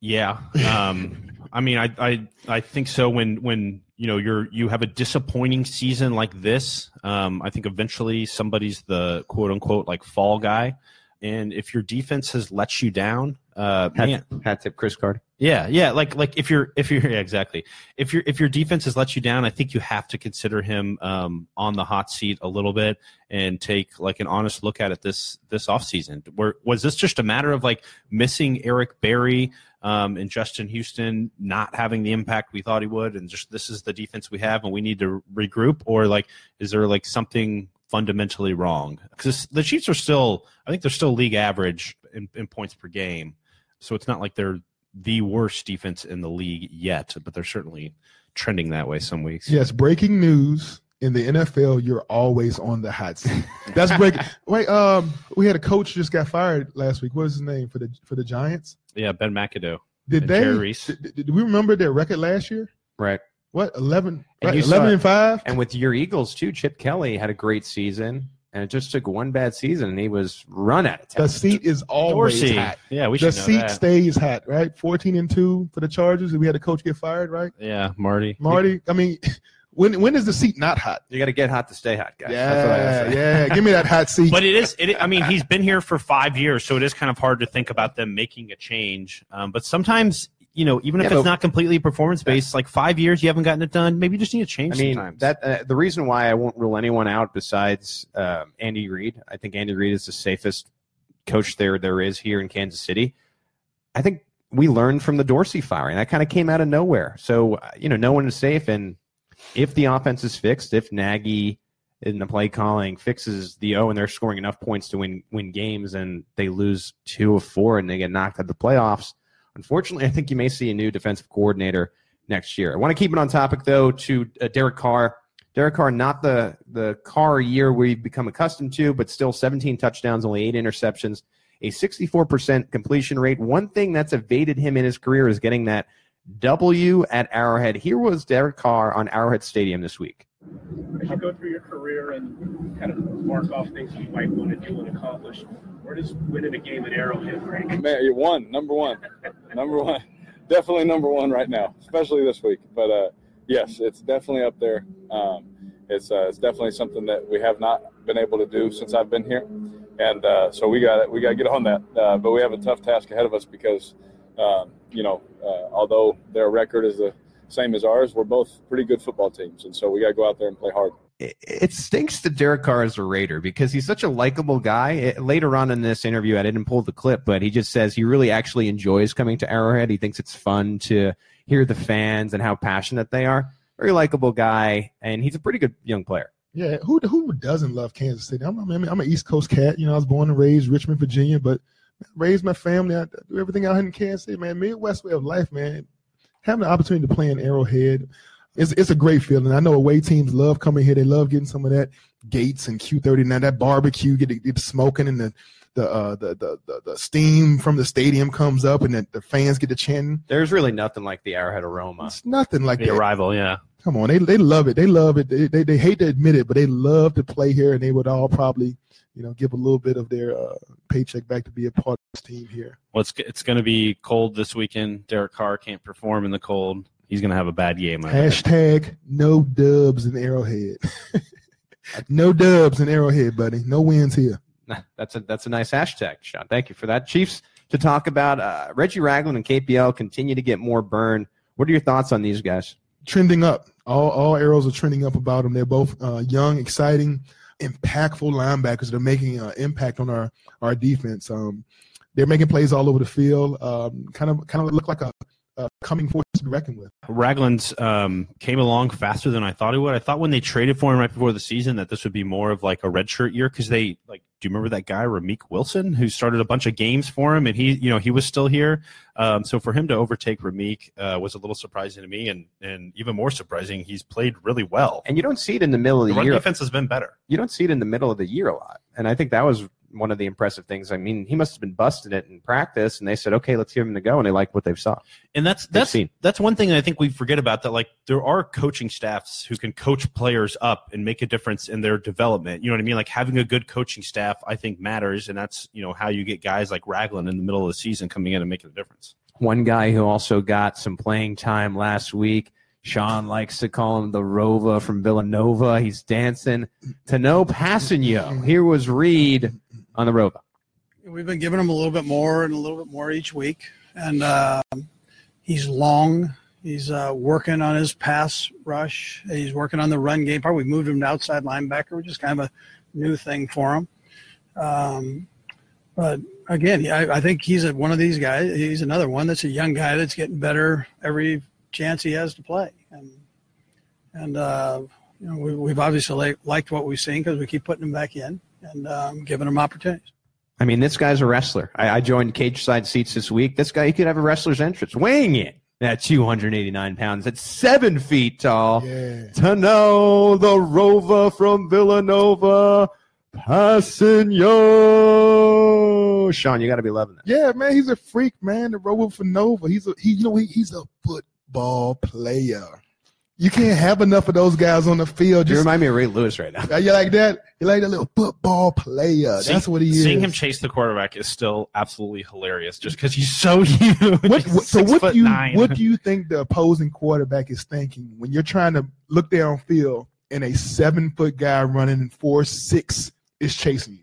Yeah. Um, I mean, I, I I think so. When when you know you're you have a disappointing season like this, um, I think eventually somebody's the quote unquote like fall guy. And if your defense has let you down, uh, Hat, man, hat tip Chris Carter. yeah, yeah. Like like if you're if you're yeah, exactly if your if your defense has let you down, I think you have to consider him um, on the hot seat a little bit and take like an honest look at it this this offseason. Where was this just a matter of like missing Eric Berry um, and Justin Houston not having the impact we thought he would, and just this is the defense we have, and we need to regroup, or like is there like something fundamentally wrong? Because the Chiefs are still, I think they're still league average in, in points per game, so it's not like they're the worst defense in the league yet, but they're certainly trending that way some weeks. Yes, breaking news in the NFL, you're always on the hot seat. That's breaking. Wait, um, we had a coach just got fired last week. What was his name for the for the Giants? Yeah, Ben McAdoo. Did they? Jerry Reese. Did, did we remember their record last year? Right. What eleven? And right, you saw eleven and five. And with your Eagles too, Chip Kelly had a great season, and it just took one bad season, and he was run out of town. The seat is always Dorsey. hot. Yeah, we the should know seat that. stays hot, right? Fourteen and two for the Chargers. And we had a coach get fired, right? Yeah, Marty. Marty. I mean, when when is the seat not hot? You got to get hot to stay hot, guys. That's what I Yeah, say. yeah. Give me that hot seat. But it is. It, I mean, he's been here for five years, so it is kind of hard to think about them making a change. Um, but sometimes, you know, even if Yeah, it's not completely performance based, like five years you haven't gotten it done, maybe you just need to change I mean sometimes. that uh, the reason why I won't rule anyone out besides uh, Andy Reid. I think Andy Reid is the safest coach there there is here in Kansas City. I think we learned from the Dorsey firing. That kind of came out of nowhere. So uh, you know, no one is safe. And if the offense is fixed, if Nagy in the play calling fixes the O and they're scoring enough points to win win games, and they lose two of four and they get knocked out of the playoffs. Unfortunately, I think you may see a new defensive coordinator next year. I want to keep it on topic though to uh, Derek Carr. Derek Carr, not the the Carr year we've become accustomed to, but still 17 touchdowns, only eight interceptions, a 64% completion rate. One thing that's evaded him in his career is getting that W at Arrowhead. Here was Derek Carr on Arrowhead Stadium this week. As you go through your career and kind of mark off things you might want to do and accomplish, where does winning a game at Arrowhead rank? Man, you're one, number one, number one, definitely number one right now, especially this week. But uh, yes, it's definitely up there. Um, it's uh, it's definitely something that we have not been able to do since I've been here, and uh, so we got we got to get on that. Uh, but we have a tough task ahead of us because um, you know uh, although their record is the same as ours, we're both pretty good football teams, and so we got to go out there and play hard. it, it stinks that Derek Carr is a Raider because he's such a likable guy. It- later on in this interview, I didn't pull the clip, but he just says he really actually enjoys coming to Arrowhead. He thinks it's fun to hear the fans and how passionate they are. Very likable guy, and he's a pretty good young player. Yeah, who who doesn't love Kansas City? I'm, I'm, I'm an East Coast cat. You know, I was born and raised Richmond, Virginia, but raised my family. I do everything out here in Kansas City, man. Midwest way of life, man. Having the opportunity to play in Arrowhead, it's it's a great feeling. I know away teams love coming here. They love getting some of that Gates and Q39, that barbecue, get the, get smoking and the the, uh, the, the the the steam from the stadium comes up, and the, the fans get to chanting. There's really nothing like the Arrowhead aroma. It's nothing like the that. arrival, yeah. Come on, they they love it. They love it. They, they they hate to admit it, but they love to play here, and they would all probably, you know, give a little bit of their uh, paycheck back to be a part of this team here. Well, it's it's going to be cold this weekend. Derek Carr can't perform in the cold. He's going to have a bad game. I bet. Hashtag no dubs in Arrowhead. no dubs in Arrowhead, buddy. No wins here. That's a that's a nice hashtag, Shawn. Thank you for that. Chiefs to talk about uh, Reggie Ragland and KPL continue to get more burn. What are your thoughts on these guys? Trending up. All all arrows are trending up about them. They're both uh, young, exciting, impactful linebackers. They're making an impact on our our defense. Um, they're making plays all over the field. Um, kind of kind of look like a, a coming force to be reckoned with. Ragland's um, came along faster than I thought he would. I thought when they traded for him right before the season that this would be more of like a redshirt year because they like. Do you remember that guy Ramik Wilson who started a bunch of games for him and he you know he was still here. Um, so for him to overtake Ramik uh, was a little surprising to me and and even more surprising he's played really well. And you don't see it in the middle of The the, year. defense has been better. You don't see it in the middle of the year a lot, and I think that was one of the impressive things. I mean, he must have been busting it in practice, and they said, "Okay, let's give him the go," and they like what they've saw. And that's that's seen. that's one thing I think we forget about that like there are coaching staffs who can coach players up and make a difference in their development. You know what I mean? Like having a good coaching staff I think matters and that's, you know, how you get guys like Ragland in the middle of the season coming in and making a difference. One guy who also got some playing time last week. Shawn likes to call him the Rova from Villanova. He's dancing to no Kpassagnon. Here was Reid on the Rova. We've been giving him a little bit more and a little bit more each week, and uh, he's long. He's uh, working on his pass rush. He's working on the run game part. We moved him to outside linebacker, which is kind of a new thing for him. Um, but again, I, I think he's one of these guys. He's another one that's a young guy that's getting better every chance he has to play. And and uh, you know we, we've obviously liked what we've seen because we keep putting him back in and um, giving him opportunities. I mean, this guy's a wrestler. I, I joined cage side seats this week. This guy, he could have a wrestler's entrance. Weighing in at 289 pounds, at seven feet tall. To know the rover from Villanova, passing yo. Shawn, you got to be loving that. Yeah, man, he's a freak, man. The rover from Nova. He's a he, you know, he, he's a football player. You can't have enough of those guys on the field. You Just remind me of Ray Lewis right now. you like that? You like that little football player? See- That's what he is. Seeing him chase the quarterback is still absolutely hilarious, just because he's so huge. What, He's so six what foot do you nine. what do you think the opposing quarterback is thinking when you're trying to look downfield and a seven foot guy running in four six is chasing you?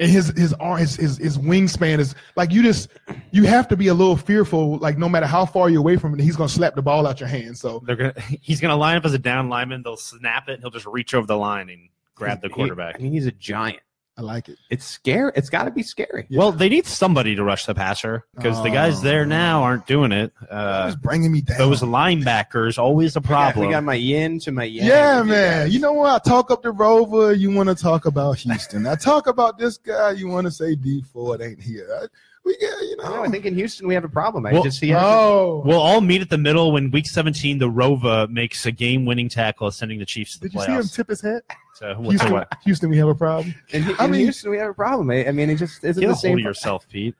And his his arm his, his his wingspan is like you just you have to be a little fearful, like no matter how far you're away from it, he's gonna slap the ball out your hand. So They're gonna. He's gonna line up as a down lineman. They'll snap it. and He'll just reach over the line and grab the He- quarterback. I mean, he's a giant. I like it. It's scary. It's got to be scary. Well, they need somebody to rush the passer because the guys there now aren't doing it. Uh, He's bringing me down. those linebackers always a problem. We got my yin to my yang. Yeah, man. You know what? I talk up the Rover. You want to talk about Houston. I talk about this guy. You want to say Dee Ford ain't here. I, we get, you know. know, I think in Houston we have a problem. I Well, just see. oh, We'll all meet at the middle when Week 17 the Rova makes a game-winning tackle, sending the Chiefs to the did you see him tip his head? So what's Houston, what? Houston, we have a problem. in, in I mean- Houston we have a problem. I, I mean, it just isn't Get the a same. hold of yourself, Pete.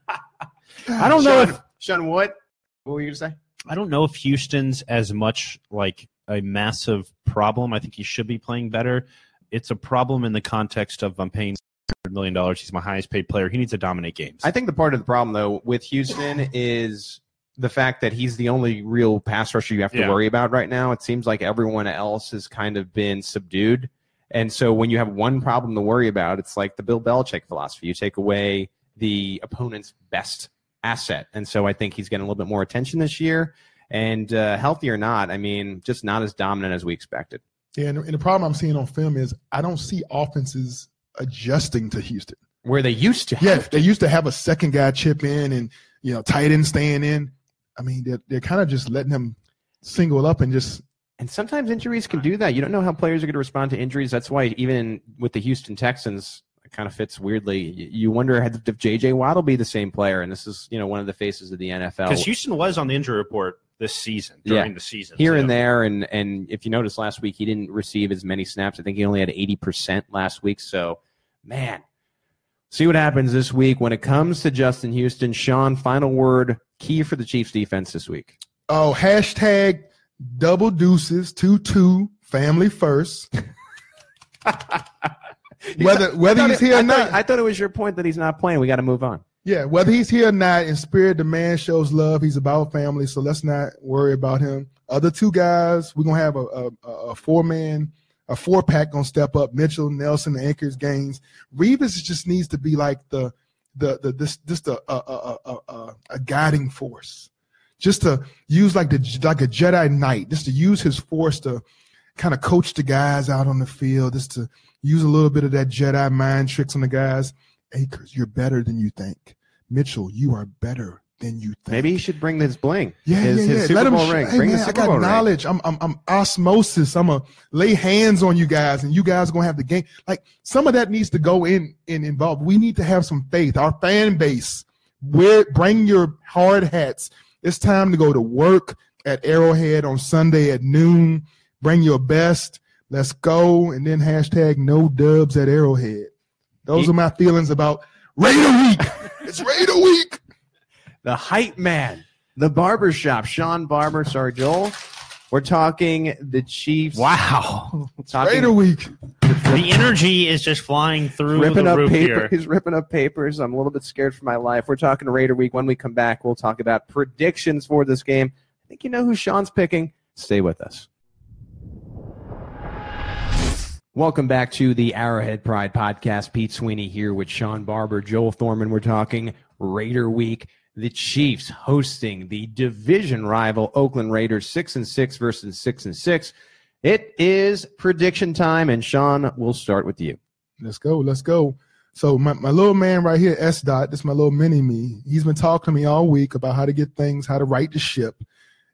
I don't know if Shawn, what? What were you gonna say? I don't know if Houston's as much like a massive problem. I think he should be playing better. It's a problem in the context of I'm paying $100 million. He's my highest paid player. He needs to dominate games. I think the part of the problem though with Houston is the fact that he's the only real pass rusher you have to Yeah. worry about right now. It seems like everyone else has kind of been subdued. And so when you have one problem to worry about, it's like the Bill Belichick philosophy. You take away the opponent's best asset. And so I think he's getting a little bit more attention this year. And uh, healthy or not, I mean, just not as dominant as we expected. Yeah, and, and the problem I'm seeing on film is I don't see offenses adjusting to Houston. Where they used to. Yeah, have they used to have a second guy chip in and you know tight end staying in. I mean, they're they're kind of just letting him single up and just And sometimes injuries can do that. You don't know how players are going to respond to injuries. That's why even with the Houston Texans, it kind of fits weirdly. You you wonder if J.J. Watt will be the same player, and this is you know one of the faces of the NFL. Because Houston was on the injury report this season during the season. here So- and there, and and if you notice last week, he didn't receive as many snaps. I think he only had eighty percent last week. So, man, see what happens this week when it comes to Justin Houston. Shawn, final word, key for the Chiefs defense this week. oh hashtag double deuces two two family first. whether whether he's here or thought- not, I thought it was your point that he's not playing. We got to move on. Yeah, whether he's here or not, in spirit, the man shows love. He's about family, so let's not worry about him. Other two guys, we're gonna have a a, a four man, a four pack gonna step up. Mitchell, Nelson, the Anchors, Gaines. Revis just needs to be like the the the this just a, a, a, a guiding force, just to use like the like a Jedi Knight, just to use his force to kind of coach the guys out on the field, just to use a little bit of that Jedi mind tricks on the guys. Akers, you're better than you think. Mitchell, you are better than you think. Maybe he should bring his bling. Yeah, his, yeah, his yeah. Super Let him. Sh- ring. Hey, bring man, the I got Bowl ring. knowledge. I'm, I'm, I'm osmosis. I'm gonna lay hands on you guys, and you guys are gonna have the game. Like some of that needs to go in and involved. We need to have some faith. Our fan base, wear, bring your hard hats. It's time to go to work at Arrowhead on Sunday at noon. Bring your best. Let's go, and then hashtag no dubs at Arrowhead. Those are my feelings about Raider Week. it's Raider Week. the hype man, the barbershop, Shawn Barber. Sorry, Joel. We're talking the Chiefs. Wow. Talking, Raider Week. The energy is just flying through ripping the up roof paper. here. He's ripping up papers. I'm a little bit scared for my life. We're talking Raider Week. When we come back, we'll talk about predictions for this game. I think you know who Shawn's picking. Stay with us. Welcome back to the Arrowhead Pride podcast. Pete Sweeney here with Shawn Barber, Joel Thorman. We're talking Raider Week. The Chiefs hosting the division rival Oakland Raiders, six and six versus six and six. It is prediction time, and Shawn, we'll start with you. Let's go. Let's go. So my, my little man right here, S Dot, this is my little mini me. He's been talking to me all week about how to get things, how to right the ship.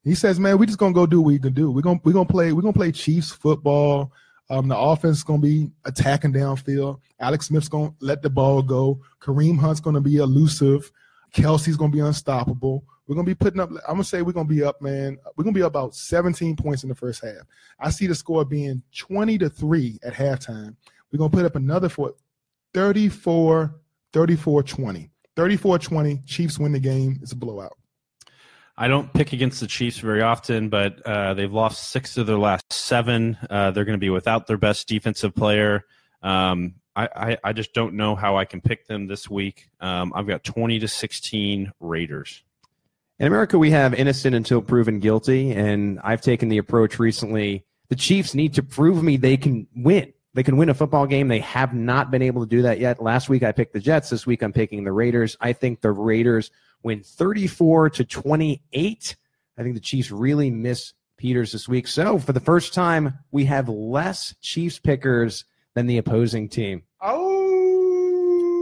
He says, "Man, we just gonna go do what we can do. We're gonna we're gonna play we're gonna play Chiefs football. Um, the offense is gonna be attacking downfield. Alex Smith's gonna let the ball go. Kareem Hunt's gonna be elusive. Kelce's gonna be unstoppable. We're gonna be putting up. I'm gonna say we're gonna be up, man. We're gonna be up about 17 points in the first half. I see the score being 20 to three at halftime. We're gonna put up another for 34, 34 20. 34 20. Chiefs win the game. It's a blowout. I don't pick against the Chiefs very often, but uh, they've lost six of their last seven. Uh, they're going to be without their best defensive player. Um, I, I, I, just don't know how I can pick them this week. Um, I've got 20 to 16 Raiders. In America, we have innocent until proven guilty, and I've taken the approach recently. The Chiefs need to prove me they can win. They can win a football game. They have not been able to do that yet. Last week I picked the Jets. This week I'm picking the Raiders. I think the Raiders win 34 to 28. I think the Chiefs really miss Peters this week. So for the first time, we have less Chiefs pickers than the opposing team. Oh,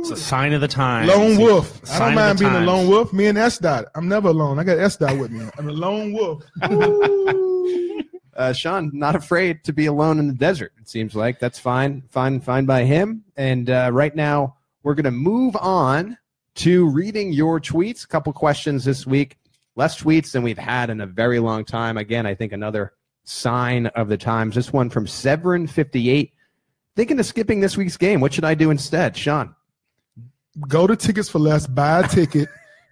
it's a sign of the time. Lone wolf. I don't mind being times. a lone wolf. Me and S Dot. I'm never alone. I got S Dot with me. I'm a lone wolf. uh, Shawn, not afraid to be alone in the desert. It seems like that's fine, fine, fine by him. And uh, right now, we're going to move on to reading your tweets. A couple questions this week. Less tweets than we've had in a very long time. Again, I think another sign of the times. This one from Severin58. Thinking of skipping this week's game. What should I do instead? Shawn. Go to Tickets for Less, buy a ticket,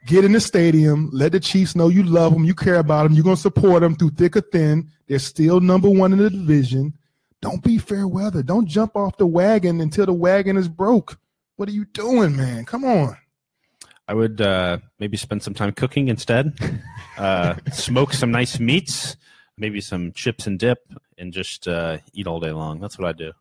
get in the stadium, let the Chiefs know you love them, you care about them, you're going to support them through thick or thin. They're still number one in the division. Don't be fair weather. Don't jump off the wagon until the wagon is broke. What are you doing, man? Come on. I would uh, maybe spend some time cooking instead. Uh, smoke some nice meats, maybe some chips and dip, and just uh, eat all day long. That's what I do.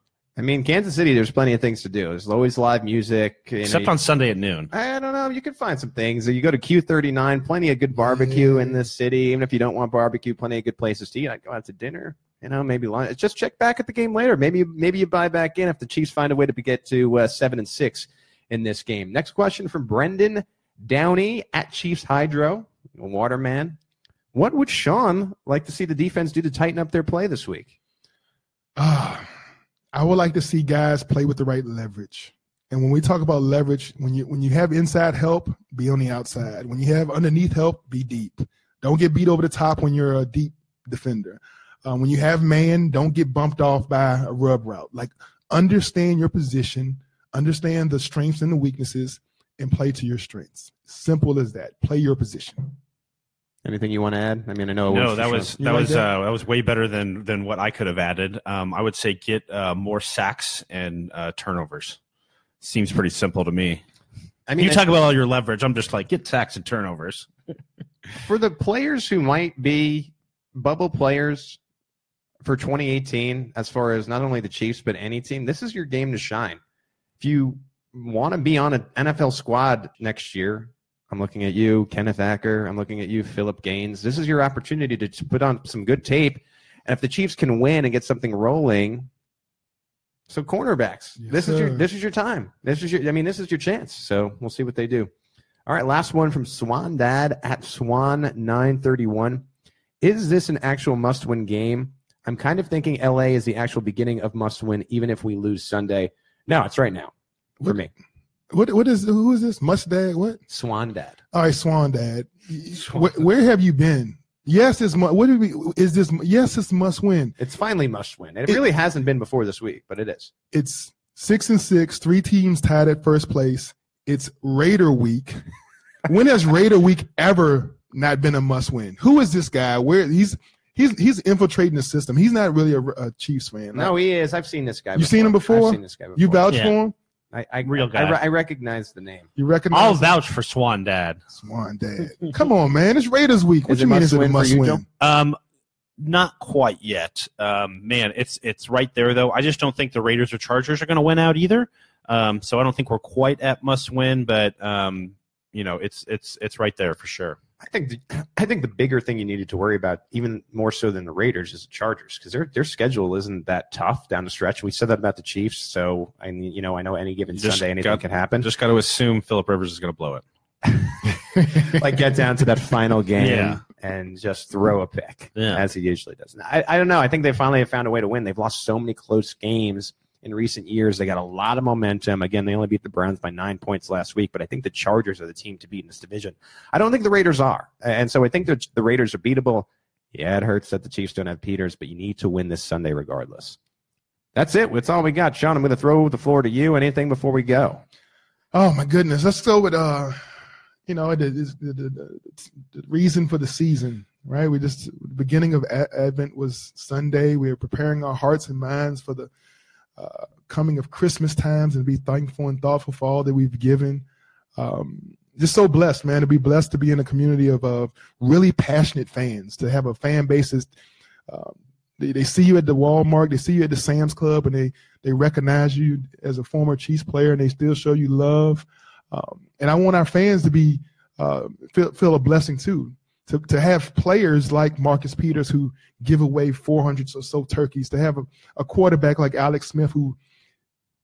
I mean, Kansas City, there's plenty of things to do. There's always live music. Except know, on Sunday at noon. I don't know. You can find some things. You go to Q39, plenty of good barbecue in this city. Even if you don't want barbecue, plenty of good places to eat. I go out to dinner. You know, maybe lunch. Just check back at the game later. Maybe maybe you buy back in if the Chiefs find a way to get to uh, seven and six in this game. Next question from Brendan Downey at Chiefs Hydro, Waterman. What would Shawn like to see the defense do to tighten up their play this week? Uh, I would like to see guys play with the right leverage. And when we talk about leverage, when you when you have inside help, be on the outside. When you have underneath help, be deep. Don't get beat over the top when you're a deep defender. Uh, when you have man, don't get bumped off by a rub route. Like understand your position, understand the strengths and the weaknesses, and play to your strengths. Simple as that. Play your position. Anything you want to add? I mean, I know. No, that was that was that? Uh, that was way better than than what I could have added. Um, I would say get uh, more sacks and uh, turnovers. Seems pretty simple to me. I mean, you I, talk about all your leverage. I'm just like get sacks and turnovers. for the players who might be bubble players for 2018, as far as not only the Chiefs but any team, this is your game to shine. If you want to be on an NFL squad next year, I'm looking at you, Kenneth Acker. I'm looking at you, Phillip Gaines. This is your opportunity to put on some good tape. And if the Chiefs can win and get something rolling, so cornerbacks, yes, this sir. is your this is your time. This is your I mean, this is your chance. So we'll see what they do. All right, last one from Swan Dad at Swan 931. Is this an actual must win game? I'm kind of thinking LA is the actual beginning of must win, even if we lose Sunday. No, it's right now for what, me. What what is who is this? Mustad? What? Swan Dad. All right, Swan Dad. Swan. Where, where, have you been? Yes, it's what do we, is this? Yes, it's must win. It's finally must win. It, it really hasn't been before this week, but it is. It's six and six, three teams tied at first place. It's Raider week. when has Raider week ever not been a must win? Who is this guy? Where he's he's he's infiltrating the system. He's not really a, a Chiefs fan. No, he is. I've seen this guy. You've seen him before? I've seen this guy before. You vouch yeah. for him? I, I real guy. I, I, recognize the name. You recognize? I'll vouch for Swan Dad. Swan Dad. Come on, man! It's Raiders week. What is you mean? Is it a must win? Um, Not quite yet. Um, man, it's it's right there though. I just don't think the Raiders or Chargers are going to win out either. Um, so I don't think we're quite at must win, but um, you know, it's it's it's right there for sure. I think the, I think the bigger thing you needed to worry about, even more so than the Raiders, is the Chargers because their their schedule isn't that tough down the stretch. We said that about the Chiefs, so I mean, you know, I know any given Sunday anything got- can happen. Just got to assume Philip Rivers is going to blow it. like get down to that final game Yeah. and just throw a pick Yeah. as he usually does. I, I don't know. I think they finally have found a way to win. They've lost so many close games in recent years. They got a lot of momentum. Again, they only beat the Browns by nine points last week, but I think the Chargers are the team to beat in this division. I don't think the Raiders are. And so I think that the Raiders are beatable. Yeah, it hurts that the Chiefs don't have Peters, but you need to win this Sunday regardless. That's it. That's all we got. Shawn, I'm going to throw the floor to you. Anything before we go? Oh my goodness, let's go with uh, you know, the the, the, the, the reason for the season, right? We just the beginning of Advent was Sunday. We are preparing our hearts and minds for the uh, coming of Christmas times and be thankful and thoughtful for all that we've given. Um, just so blessed, man, to be blessed to be in a community of uh, really passionate fans, to have a fan base um, they, they see you at the Walmart, they see you at the Sam's Club, and they they recognize you as a former Chiefs player, and they still show you love. Um, and I want our fans to be uh, feel, feel a blessing too, to to have players like Marcus Peters who give away 400 or so turkeys, to have a, a quarterback like Alex Smith who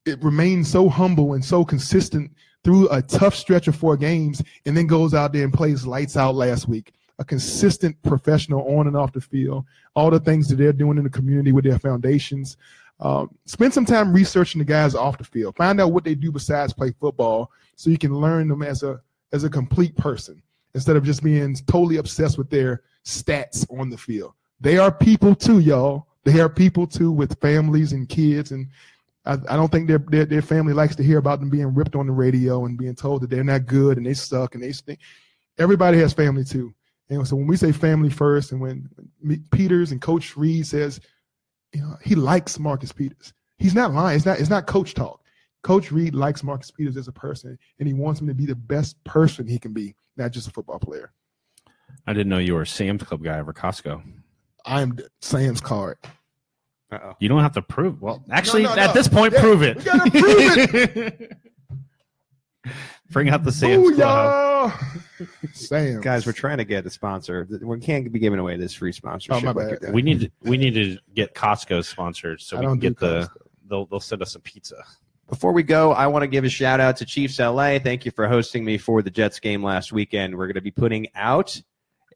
it remains so humble and so consistent through a tough stretch of four games, and then goes out there and plays lights out last week. A consistent professional on and off the field, all the things that they're doing in the community with their foundations. Um, spend some time researching the guys off the field. Find out what they do besides play football, so you can learn them as a as a complete person instead of just being totally obsessed with their stats on the field. They are people too, y'all. They are people too with families and kids, and I, I don't think their, their their family likes to hear about them being ripped on the radio and being told that they're not good and they suck and they stink. Everybody has family too, and so when we say family first, and when Peters and Coach Reid says, you know, he likes Marcus Peters. He's not lying. It's not. It's not coach talk. Coach Reid likes Marcus Peters as a person, and he wants him to be the best person he can be, not just a football player. I didn't know you were a Sam's Club guy over Costco. I am Sam's card. Uh-oh. You don't have to prove. Well, actually, no, at no. this point, Yeah, prove it. we gotta prove it. Bring out the Sam's Club. Booyah! Sam. Guys, we're trying to get a sponsor. We can't be giving away this free sponsorship. Oh, my like bad. We need to, we need to get Costco sponsored so I we can don't do get the Costco. they'll they'll send us some pizza. Before we go, I want to give a shout out to Chiefs LA. Thank you for hosting me for the Jets game last weekend. We're going to be putting out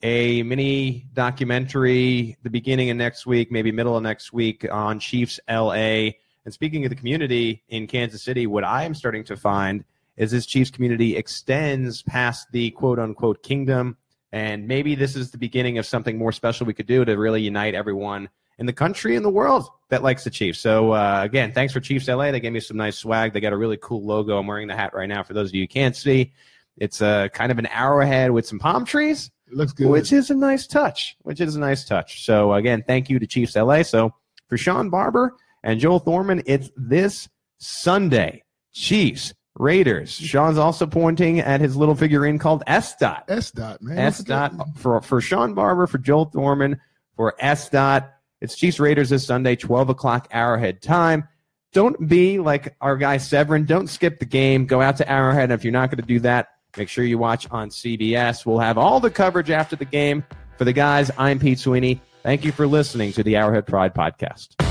a mini documentary the beginning of next week, maybe middle of next week on Chiefs LA. And speaking of the community in Kansas City, what I am starting to find is this Chiefs community extends past the quote unquote kingdom. And maybe this is the beginning of something more special we could do to really unite everyone in the country and the world that likes the Chiefs. So uh, again, thanks for Chiefs LA. They gave me some nice swag. They got a really cool logo. I'm wearing the hat right now. For those of you who can't see, it's a kind of an arrowhead with some palm trees, It looks good. which is a nice touch. Which is a nice touch. So again, thank you to Chiefs LA. So for Shawn Barber and Joel Thorman, it's this Sunday. Chiefs Raiders. Shawn's also pointing at his little figurine called S dot. S dot man. S dot for for Shawn Barber, for Joel Thorman, for S dot. It's Chiefs Raiders this Sunday, 12 o'clock Arrowhead time. Don't be like our guy Severin. Don't skip the game. Go out to Arrowhead. And if you're not going to do that, make sure you watch on CBS. We'll have all the coverage after the game. For the guys, I'm Pete Sweeney. Thank you for listening to the Arrowhead Pride podcast.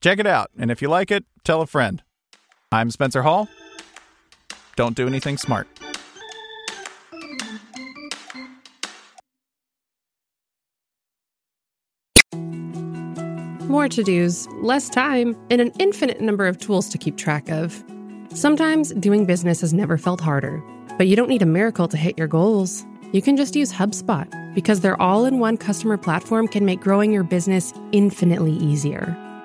Check it out, and if you like it, tell a friend. I'm Spencer Hall. Don't do anything smart. More to dos, less time, and an infinite number of tools to keep track of. Sometimes doing business has never felt harder, but you don't need a miracle to hit your goals. You can just use HubSpot because their all in one customer platform can make growing your business infinitely easier.